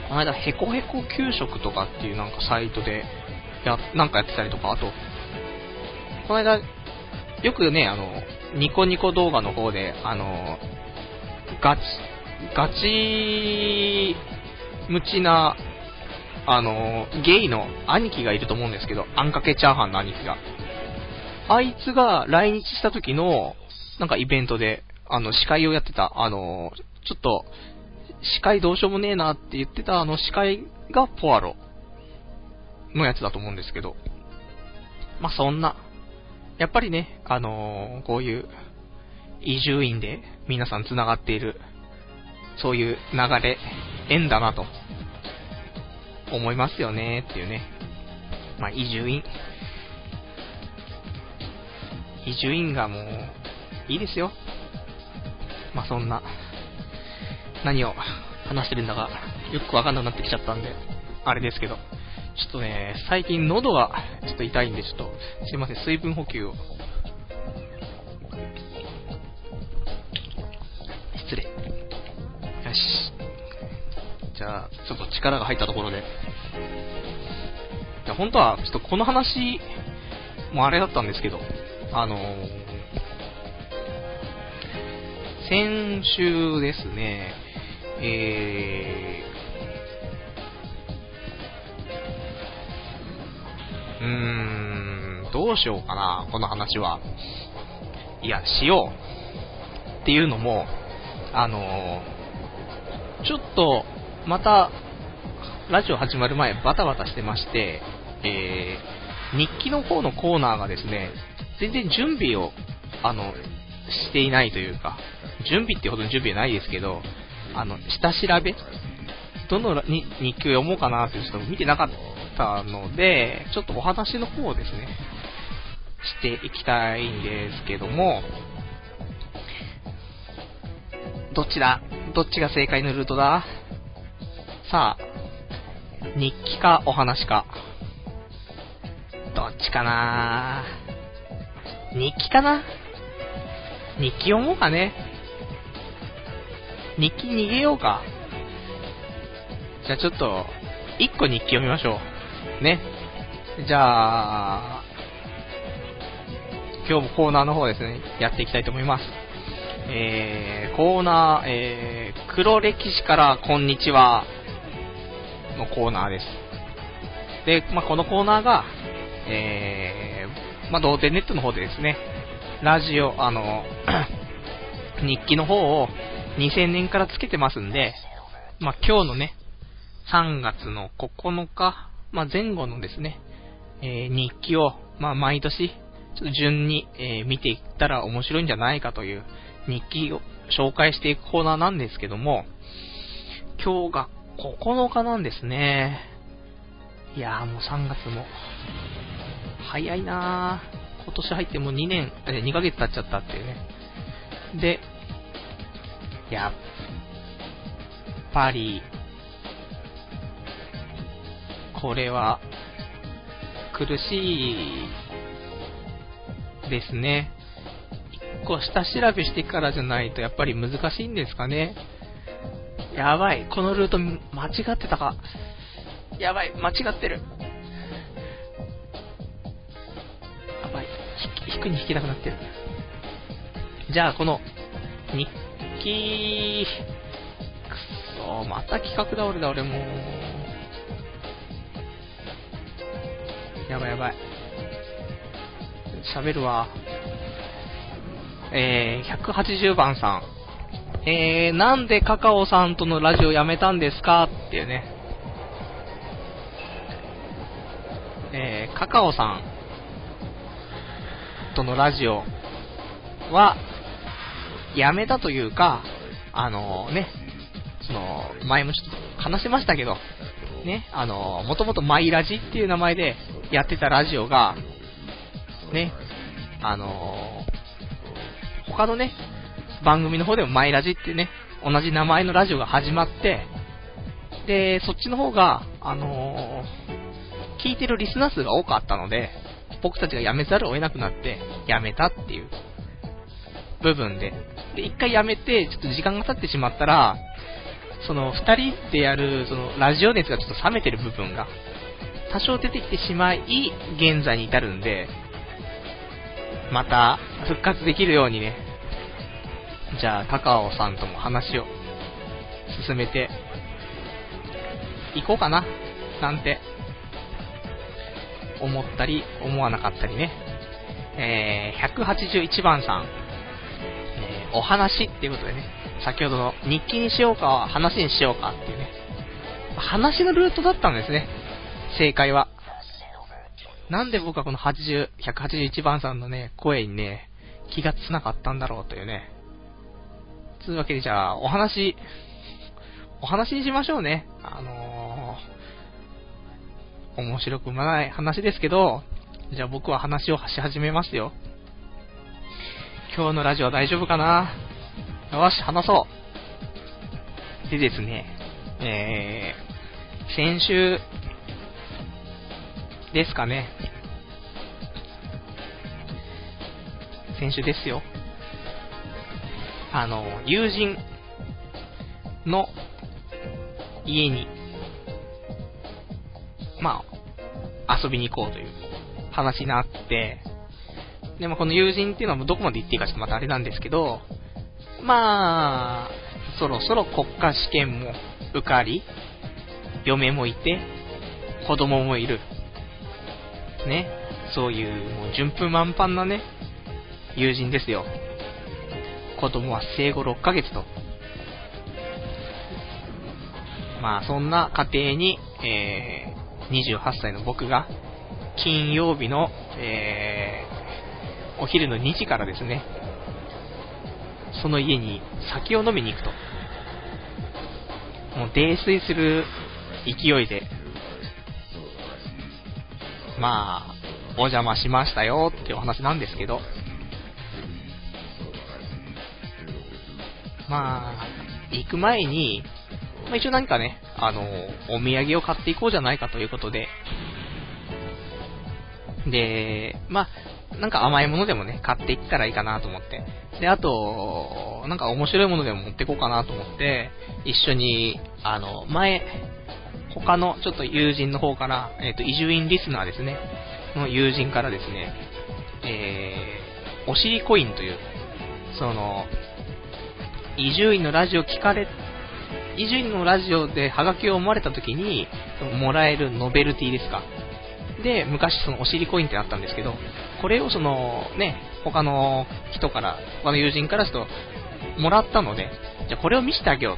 この間、ヘコヘコ給食とかっていうなんかサイトで、や、なんかやってたりとか、あと、この間、よくね、あの、ニコニコ動画の方で、あの、ガチ、ガチ、無知な、あの、ゲイの兄貴がいると思うんですけど、あんかけチャーハンの兄貴が。あいつが来日した時の、なんかイベントで、あの、司会をやってた、あの、ちょっと、司会どうしようもねえなって言ってたあの司会がポアロのやつだと思うんですけど。まあ、そんな。やっぱりね、あのーこういう、移住院で皆さん繋がっている、そういう流れ、縁だなと、思いますよねっていうね。まあ、移住院。移住院がもう、いいですよ。まあ、そんな、何を話してるんだか、よくわかんなくなってきちゃったんで、あれですけど。ちょっとね、最近喉がちょっと痛いんで、ちょっと、すいません、水分補給を。失礼。よし。じゃあ、ちょっと力が入ったところで。じゃ本当は、ちょっとこの話もうあれだったんですけど、あの先週ですね、えー、うーん、どうしようかな、この話は。いや、しよう。っていうのも、あのちょっと、また、ラジオ始まる前、バタバタしてまして、えー、日記の方のコーナーがですね、全然準備を、あの、していないというか、準備ってほどの準備はないですけど、あの、下調べどのに日記を読もうかなってちょっと見てなかったので、ちょっとお話の方をですね、していきたいんですけども、どっちだ？どっちが正解のルートだ？さあ、日記かお話か。どっちかな？日記かな日記読もうかね。日記逃げようか。じゃあちょっと、一個日記読みましょう。ね。じゃあ、今日もコーナーの方ですね、やっていきたいと思います。えー、コーナー、えー、黒歴史からこんにちはのコーナーです。で、まあ、このコーナーが、えー、まあ、童貞ネットの方でですね、ラジオ、あの、日記の方を2000年からつけてますんで、まあ、今日のね、3月の9日、まあ、前後のですね、えー日記を、まあ、毎年、ちょっと順に、えー見ていったら面白いんじゃないかという日記を紹介していくコーナーなんですけども、今日が9日なんですね。いやーもう3月も、早いなー今年入ってもう2年、2ヶ月経っちゃったっていうね。で、やっぱり、これは、苦しいですね。一個下調べしてからじゃないとやっぱり難しいんですかね。やばい、このルート間違ってたか。やばい、間違ってる。引くに引けなくなってる。じゃあ、この、日記、くそまた企画倒れだ、俺も。やばいやばい。喋るわ。えー、180番さん。えー、なんでカカオさんとのラジオやめたんですか？っていうね。えー、カカオさんとのラジオは、やめたというか、あのね、その、前もちょっと話しましたけど、ね、あの、もともとマイラジっていう名前でやってたラジオが、ね、あの、他のね、番組の方でもマイラジってね、同じ名前のラジオが始まって、で、そっちの方が、あのー、聞いてるリスナー数が多かったので、僕たちが辞めざるを得なくなって、辞めたっていう。部分で。で、一回辞めて、ちょっと時間が経ってしまったら、その、二人でやる、その、ラジオ熱がちょっと冷めてる部分が、多少出てきてしまい、現在に至るんで、また、復活できるようにね、じゃあ、カカオさんとも話を進めていこうかな、なんて、思ったり、思わなかったりね。えー、181番さん、えー、お話っていうことでね、先ほどの日記にしようか、話にしようかっていうね、話のルートだったんですね、正解は。なんで僕はこの80、181番さんのね、声にね、気がつなかったんだろうというね。つうわけでじゃあ、お話、お話にしましょうね。あのー、面白くもない話ですけど、じゃあ僕は話をし始めますよ。今日のラジオは大丈夫かな？よし、話そう。でですね、えー、先週ですかね。先週ですよ。あの、友人の家に、まあ、遊びに行こうという話になって、でもこの友人っていうのはどこまで行っていいかちょっとまたあれなんですけど、まあ、そろそろ国家試験も受かり、嫁もいて、子供もいる。ね。そういう、もう順風満帆なね、友人ですよ。子供は生後6ヶ月と。まあ、そんな家庭に、えー、28歳の僕が、金曜日の、えー、お昼の2時からですね、その家に酒を飲みに行くと。もう泥酔する勢いで、まあ、お邪魔しましたよっていうお話なんですけど、まあ、行く前に、まあ、一応何かね、あの、お土産を買っていこうじゃないかということで、で、まあ、なんか甘いものでもね、買っていったらいいかなと思って。で、あと、なんか面白いものでも持っていこうかなと思って、一緒に、あの、前、他のちょっと友人の方から、えっ、ー、と、移住院リスナーですね、の友人からですね、えー、おしりコインという、その、伊集院のラジオ聞かれ、伊集院のラジオでハガキを読まれた時に、もらえるノベルティですか。で、昔そのお尻コインってあったんですけど、これをその、ね、他の人から、他の友人からちょっと、もらったので、じゃあこれを見せてあげよう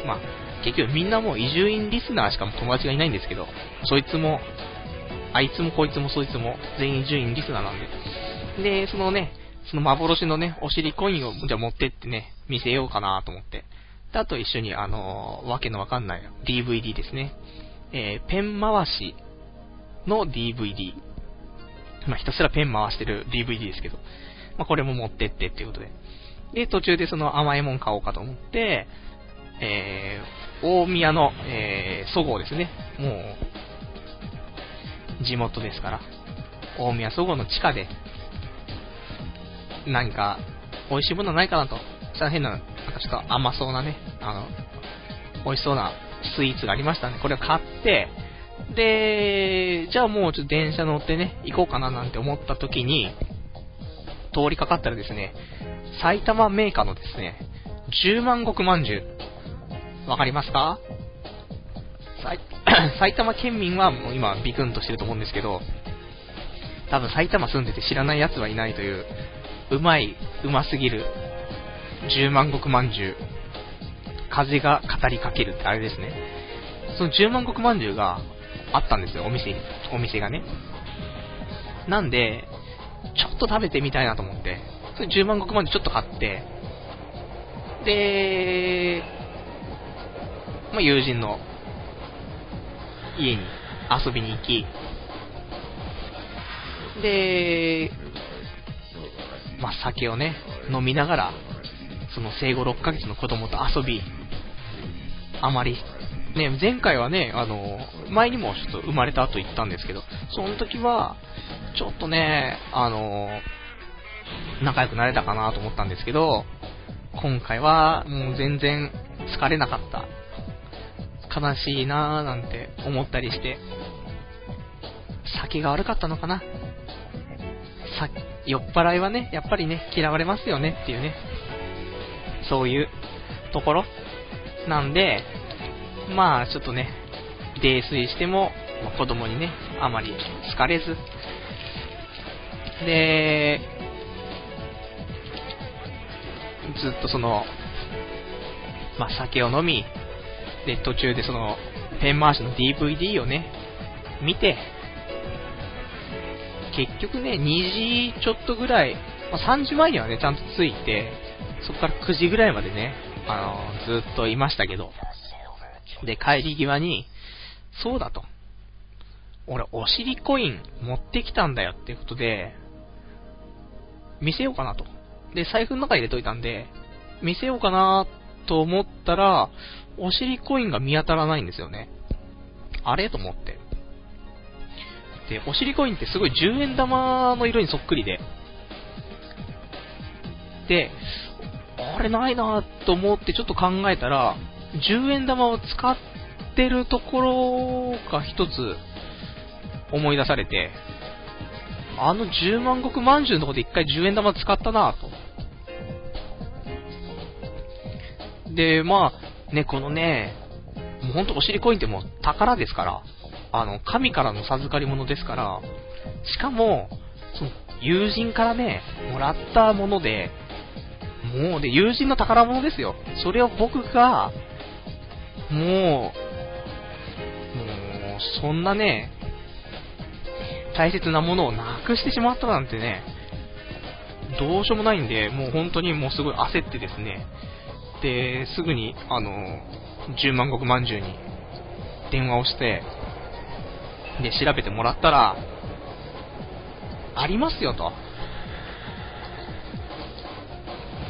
と。まあ、結局みんなもう伊集院リスナーしかも友達がいないんですけど、そいつも、あいつもこいつもそいつも全員伊集院リスナーなんで。で、そのね、その幻のね、お尻コインをじゃあ持ってってね、見せようかなと思って。で、あと一緒にあのー、わけのわかんない DVD ですね。えー、ペン回しの DVD。まあ、ひたすらペン回してる DVD ですけど。まあ、これも持ってってっていうことで。で、途中でその甘いもん買おうかと思って、えー、大宮の、えー、そごうですね。もう、地元ですから。大宮そごうの地下で、何か、美味しいものないかなと。そしたら変な、なんかちょっと甘そうなね、あの、美味しそうなスイーツがありましたね。これを買って、で、じゃあもうちょっと電車乗ってね、行こうかななんて思った時に、通りかかったらですね、埼玉メーカーのですね、10万石まんじゅう。わかりますか？埼玉県民はもう今ビクンとしてると思うんですけど、多分埼玉住んでて知らない奴はいないという、うまい、うますぎる、十万石まんじゅう。風が語りかけるってあれですね。その十万石まんじゅうがあったんですよ、お店に。お店がね。なんで、ちょっと食べてみたいなと思って、それ10万石まんじゅうちょっと買って、で、まあ、友人の家に遊びに行き、で、まあ、酒をね、飲みながら、その生後6ヶ月の子供と遊び、あまり、ね、前回はね、あの、前にもちょっと生まれた後言ったんですけど、その時は、ちょっとね、あの、仲良くなれたかなと思ったんですけど、今回はもう全然疲れなかった。悲しいなぁなんて思ったりして、酒が悪かったのかな、酔っ払いはね、やっぱりね、嫌われますよねっていうね、そういうところ。なんで、まあちょっとね、泥酔しても、まあ、子供にね、あまり好かれず、で、ずっとその、まあ、酒を飲み、で、途中でその、ペン回しの DVD をね、見て、結局ね、2時ちょっとぐらい、まあ、3時前にはね、ちゃんと着いて、そこから9時ぐらいまでね、あのずっといましたけど、で、帰り際に、そうだと。俺、お尻コイン持ってきたんだよっていうことで、見せようかなと。で、財布の中に入れといたんで、見せようかなと思ったら、お尻コインが見当たらないんですよね。あれ？と思って。で、お尻コインってすごい10円玉の色にそっくりで。で、あれないなと思ってちょっと考えたら、10円玉を使ってるところが一つ思い出されて、あの10万石まんじゅうのとこで一回10円玉使ったなと。で、まあ、ね、このね、もうほんとお尻コインってもう宝ですから、あの、神からの授かり物ですから、しかも、その、友人からね、もらったもので、もうで、友人の宝物ですよ。それを僕が、もう、もう、そんなね、大切なものをなくしてしまったなんてね、どうしようもないんで、もう本当にもうすごい焦ってですね、で、すぐに、あの、10万石まんじゅうに電話をして、で、調べてもらったら、ありますよと。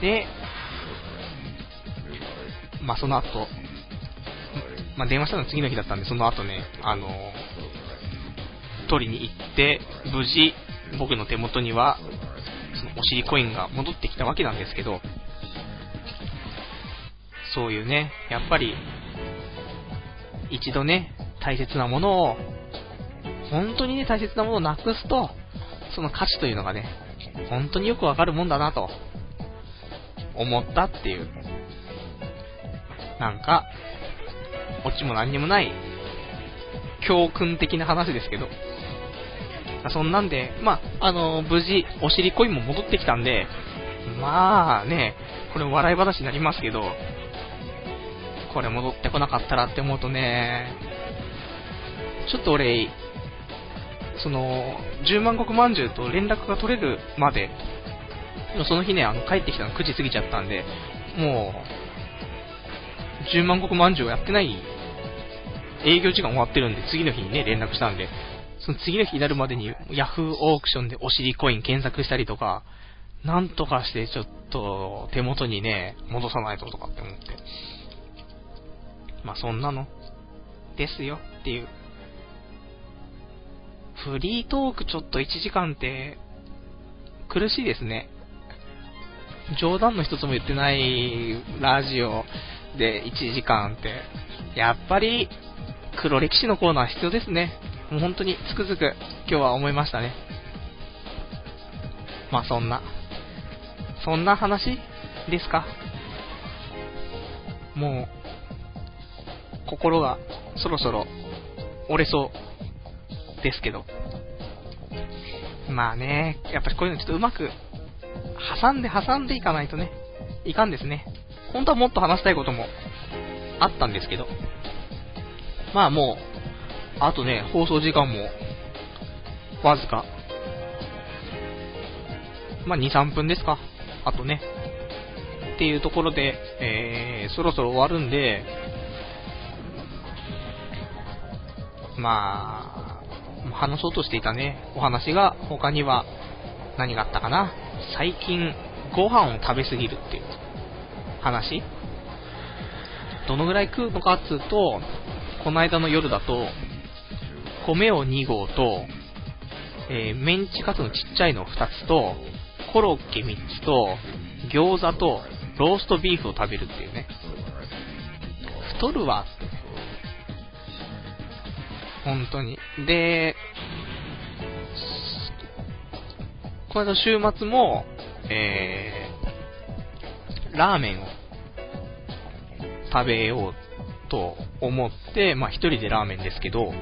で、まあ、その後、まあ、電話したの次の日だったんで、その後ね、あの、取りに行って、無事、僕の手元には、そのお尻コインが戻ってきたわけなんですけど、そういうね、やっぱり、一度ね、大切なものを、本当にね、大切なものをなくすと、その価値というのがね、本当によくわかるもんだなと、思ったっていう、なんか、オチも何にもない、教訓的な話ですけど、そんなんで、まあ、あの無事、お尻コインも戻ってきたんで、まあね、これ笑い話になりますけど、これ戻ってこなかったらって思うとね、ちょっと俺、その、10万石まんじゅうと連絡が取れるまで、もその日ね、あの、帰ってきたの9時過ぎちゃったんで、もう、10万石まんじゅうをやってない営業時間終わってるんで、次の日にね、連絡したんで、その次の日になるまでに Yahoo オークションでお尻コイン検索したりとか、なんとかしてちょっと手元にね、戻さないととかって思って。まあそんなの、ですよっていう。フリートークちょっと1時間って苦しいですね。冗談の一つも言ってないラジオで1時間って、やっぱり黒歴史のコーナー必要ですね。もう本当につくづく今日は思いましたね。まあそんな、そんな話ですか。もう、心がそろそろ折れそうですけど。まあね、やっぱりこういうのちょっとうまく、挟んで挟んでいかないとね、いかんですね。本当はもっと話したいこともあったんですけど、まあもう、あとね、放送時間も、わずか、まあ2、3分ですか。あとね。っていうところで、えー、そろそろ終わるんで、まあ、話そうとしていたね、お話が他には何があったかな。最近、ご飯を食べすぎるっていう話？どのぐらい食うのかっつうと、この間の夜だと、米を2合と、えー、メンチカツのちっちゃいの2つと、コロッケ3つと、餃子と、ローストビーフを食べるっていうね。太るわ。本当に。で、この週末も、えー、ラーメンを食べようと思って、まあ一人でラーメンですけど、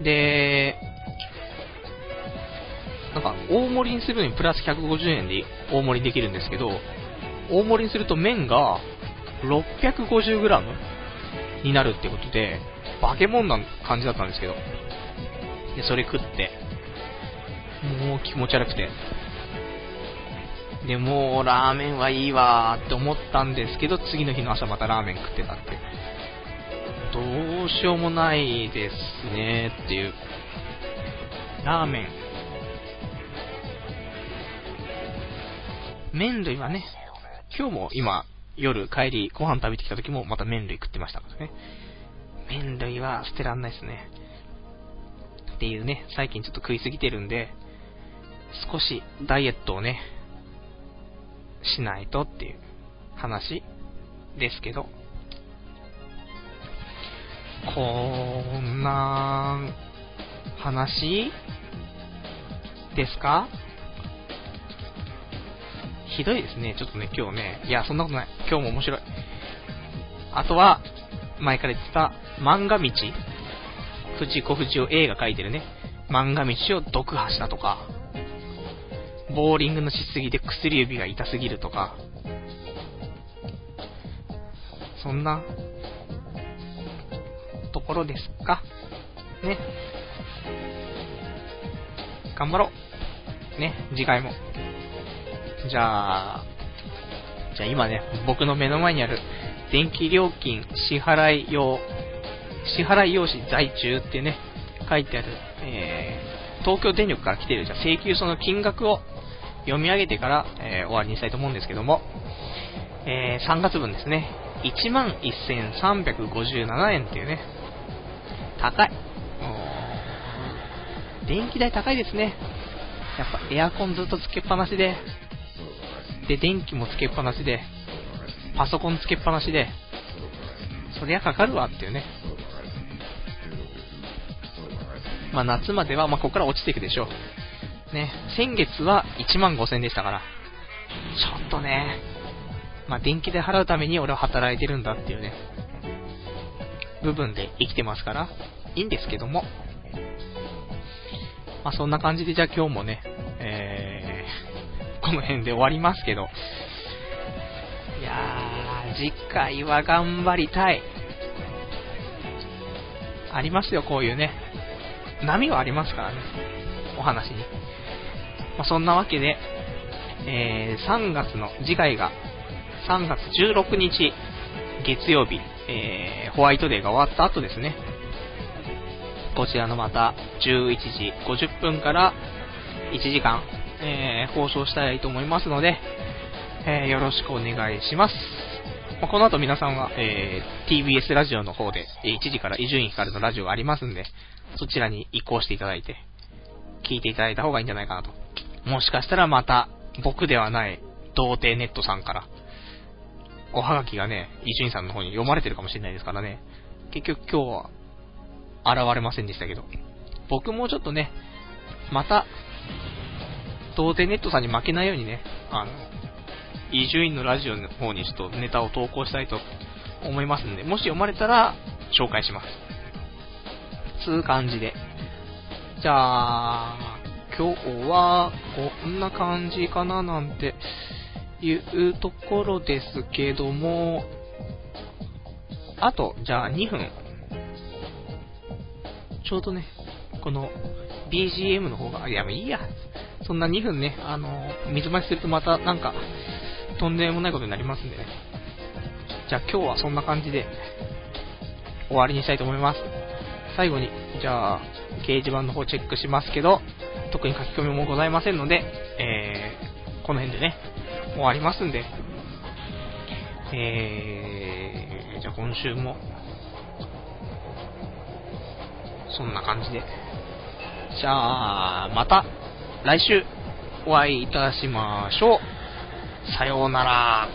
で、なんか大盛りにするのにプラス150円で大盛りできるんですけど、大盛りにすると麺が 650g になるってことで、化け物な感じだったんですけど、で、それ食って、もう気持ち悪くて、で、もうラーメンはいいわーって思ったんですけど、次の日の朝またラーメン食ってたって。どうしようもないですねーっていう。ラーメン。麺類はね、今日も今、夜帰りご飯食べてきた時もまた麺類食ってましたからね。麺類は捨てらんないですね。っていうね、最近ちょっと食いすぎてるんで、少しダイエットをね、しないとっていう話ですけど、こんな話ですか？ひどいですね。ちょっとね、今日ね。いや、そんなことない。今日も面白い。あとは、前から言ってた、漫画道。藤子不二雄 A が書いてるね。漫画道を読破したとか、ボーリングのしすぎで薬指が痛すぎるとか、そんな、ところですか？ね。頑張ろう。ね、次回も。じゃあ、じゃあ今ね、僕の目の前にある電気料金支払い用、支払い用紙在中ってね、書いてある、えー、東京電力から来てるじゃ請求書の金額を読み上げてから、えー、終わりにしたいと思うんですけども、えー、3月分ですね、11,357円っていうね、高い。電気代高いですね。やっぱエアコンずっとつけっぱなしで、で、電気もつけっぱなしで、パソコンつけっぱなしで、そりゃかかるわっていうね。まあ夏までは、まあここから落ちていくでしょう。ね、先月は1万5000円でしたから、ちょっとね、まあ電気で払うために俺は働いてるんだっていうね、部分で生きてますから、いいんですけども、まあそんな感じでじゃあ今日もね、えー、この辺で終わりますけど、いやー、次回は頑張りたい。ありますよ、こういうね。波はありますからね。お話に。まあ、そんなわけで、えー、3月の次回が、3月16日、月曜日、えー、ホワイトデーが終わった後ですね。こちらのまた11時50分から1時間、えー、放送したいと思いますので、えー、よろしくお願いします。まこの後皆さんは、えー、TBS ラジオの方で、1時から伊集院光のラジオがありますんで、そちらに移行していただいて、聞いていただいた方がいいんじゃないかなと。もしかしたらまた、僕ではない、童貞ネットさんから、おはがきがね、伊集院さんの方に読まれてるかもしれないですからね。結局今日は、現れませんでしたけど。僕もちょっとね、また、童貞ネットさんに負けないようにね、あの、伊集院のラジオの方にちょっとネタを投稿したいと思いますんで、もし読まれたら紹介します。つう感じで。じゃあ、今日はこんな感じかななんていうところですけども、あと、じゃあ2分。ちょうどね、この BGM の方が、いや、もういいや。そんな2分ね、あの、水増しするとまたなんか、とんでもないことになりますんでね。じゃあ今日はそんな感じで、終わりにしたいと思います。最後に、じゃあ、掲示板の方チェックしますけど、特に書き込みもございませんので、えー、この辺でね、終わりますんで、えー、じゃあ今週も、そんな感じで、じゃあ、また、来週、お会いいたしましょう。さようなら。